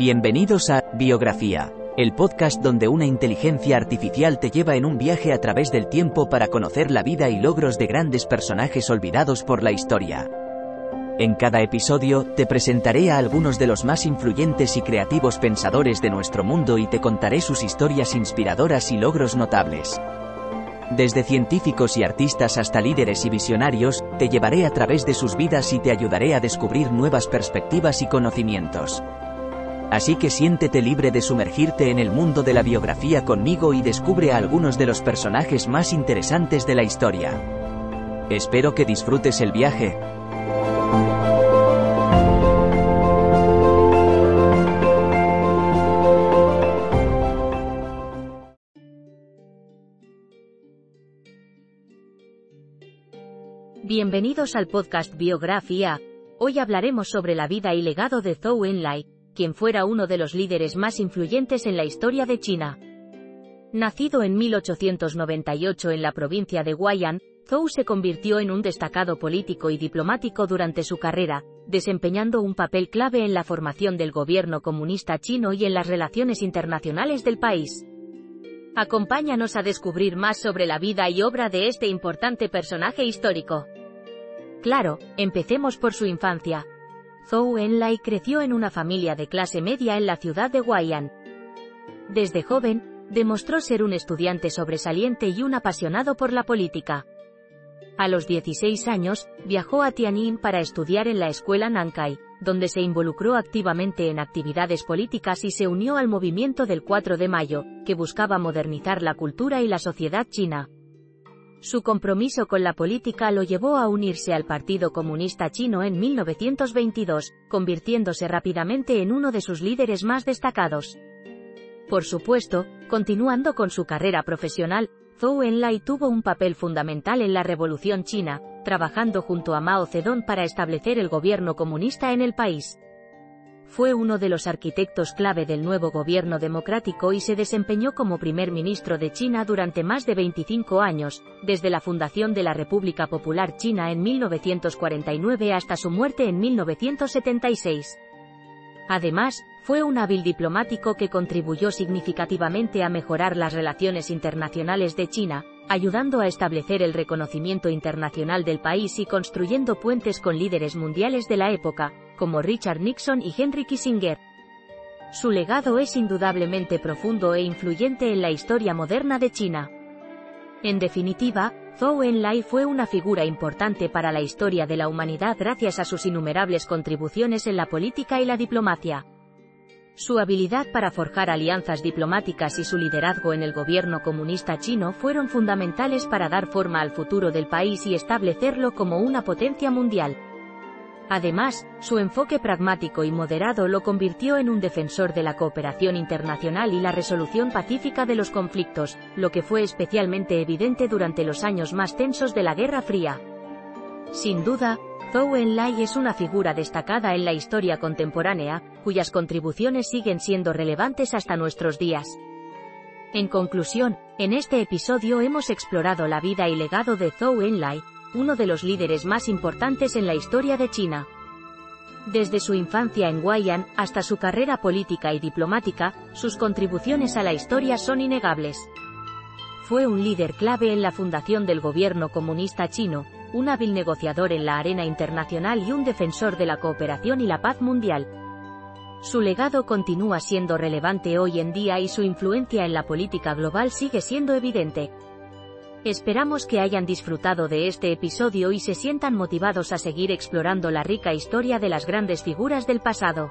Bienvenidos a Biografía, el podcast donde una inteligencia artificial te lleva en un viaje a través del tiempo para conocer la vida y logros de grandes personajes olvidados por la historia. En cada episodio, te presentaré a algunos de los más influyentes y creativos pensadores de nuestro mundo y te contaré sus historias inspiradoras y logros notables. Desde científicos y artistas hasta líderes y visionarios, te llevaré a través de sus vidas y te ayudaré a descubrir nuevas perspectivas y conocimientos. Así que siéntete libre de sumergirte en el mundo de la biografía conmigo y descubre a algunos de los personajes más interesantes de la historia. Espero que disfrutes el viaje. Bienvenidos al podcast Biografía. Hoy hablaremos sobre la vida y legado de Zhou Enlai, quien fuera uno de los líderes más influyentes en la historia de China. Nacido en 1898 en la provincia de Guayan, Zhou se convirtió en un destacado político y diplomático durante su carrera, desempeñando un papel clave en la formación del gobierno comunista chino y en las relaciones internacionales del país. Acompáñanos a descubrir más sobre la vida y obra de este importante personaje histórico. Claro, empecemos por su infancia. Zhou Enlai creció en una familia de clase media en la ciudad de Guayan. Desde joven, demostró ser un estudiante sobresaliente y un apasionado por la política. A los 16 años, viajó a Tianjin para estudiar en la escuela Nankai, donde se involucró activamente en actividades políticas y se unió al movimiento del 4 de mayo, que buscaba modernizar la cultura y la sociedad china. Su compromiso con la política lo llevó a unirse al Partido Comunista Chino en 1922, convirtiéndose rápidamente en uno de sus líderes más destacados. Por supuesto, continuando con su carrera profesional, Zhou Enlai tuvo un papel fundamental en la Revolución China, trabajando junto a Mao Zedong para establecer el gobierno comunista en el país. Fue uno de los arquitectos clave del nuevo gobierno democrático y se desempeñó como primer ministro de China durante más de 25 años, desde la fundación de la República Popular China en 1949 hasta su muerte en 1976. Además, fue un hábil diplomático que contribuyó significativamente a mejorar las relaciones internacionales de China, ayudando a establecer el reconocimiento internacional del país y construyendo puentes con líderes mundiales de la época, como Richard Nixon y Henry Kissinger. Su legado es indudablemente profundo e influyente en la historia moderna de China. En definitiva, Zhou Enlai fue una figura importante para la historia de la humanidad gracias a sus innumerables contribuciones en la política y la diplomacia. Su habilidad para forjar alianzas diplomáticas y su liderazgo en el gobierno comunista chino fueron fundamentales para dar forma al futuro del país y establecerlo como una potencia mundial. Además, su enfoque pragmático y moderado lo convirtió en un defensor de la cooperación internacional y la resolución pacífica de los conflictos, lo que fue especialmente evidente durante los años más tensos de la Guerra Fría. Sin duda, Zhou Enlai es una figura destacada en la historia contemporánea, cuyas contribuciones siguen siendo relevantes hasta nuestros días. En conclusión, en este episodio hemos explorado la vida y legado de Zhou Enlai, uno de los líderes más importantes en la historia de China. Desde su infancia en Guayan hasta su carrera política y diplomática, sus contribuciones a la historia son innegables. Fue un líder clave en la fundación del gobierno comunista chino, un hábil negociador en la arena internacional y un defensor de la cooperación y la paz mundial. Su legado continúa siendo relevante hoy en día y su influencia en la política global sigue siendo evidente. Esperamos que hayan disfrutado de este episodio y se sientan motivados a seguir explorando la rica historia de las grandes figuras del pasado.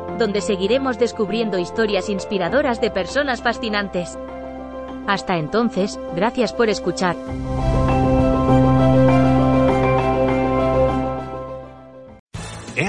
donde seguiremos descubriendo historias inspiradoras de personas fascinantes. Hasta entonces, gracias por escuchar.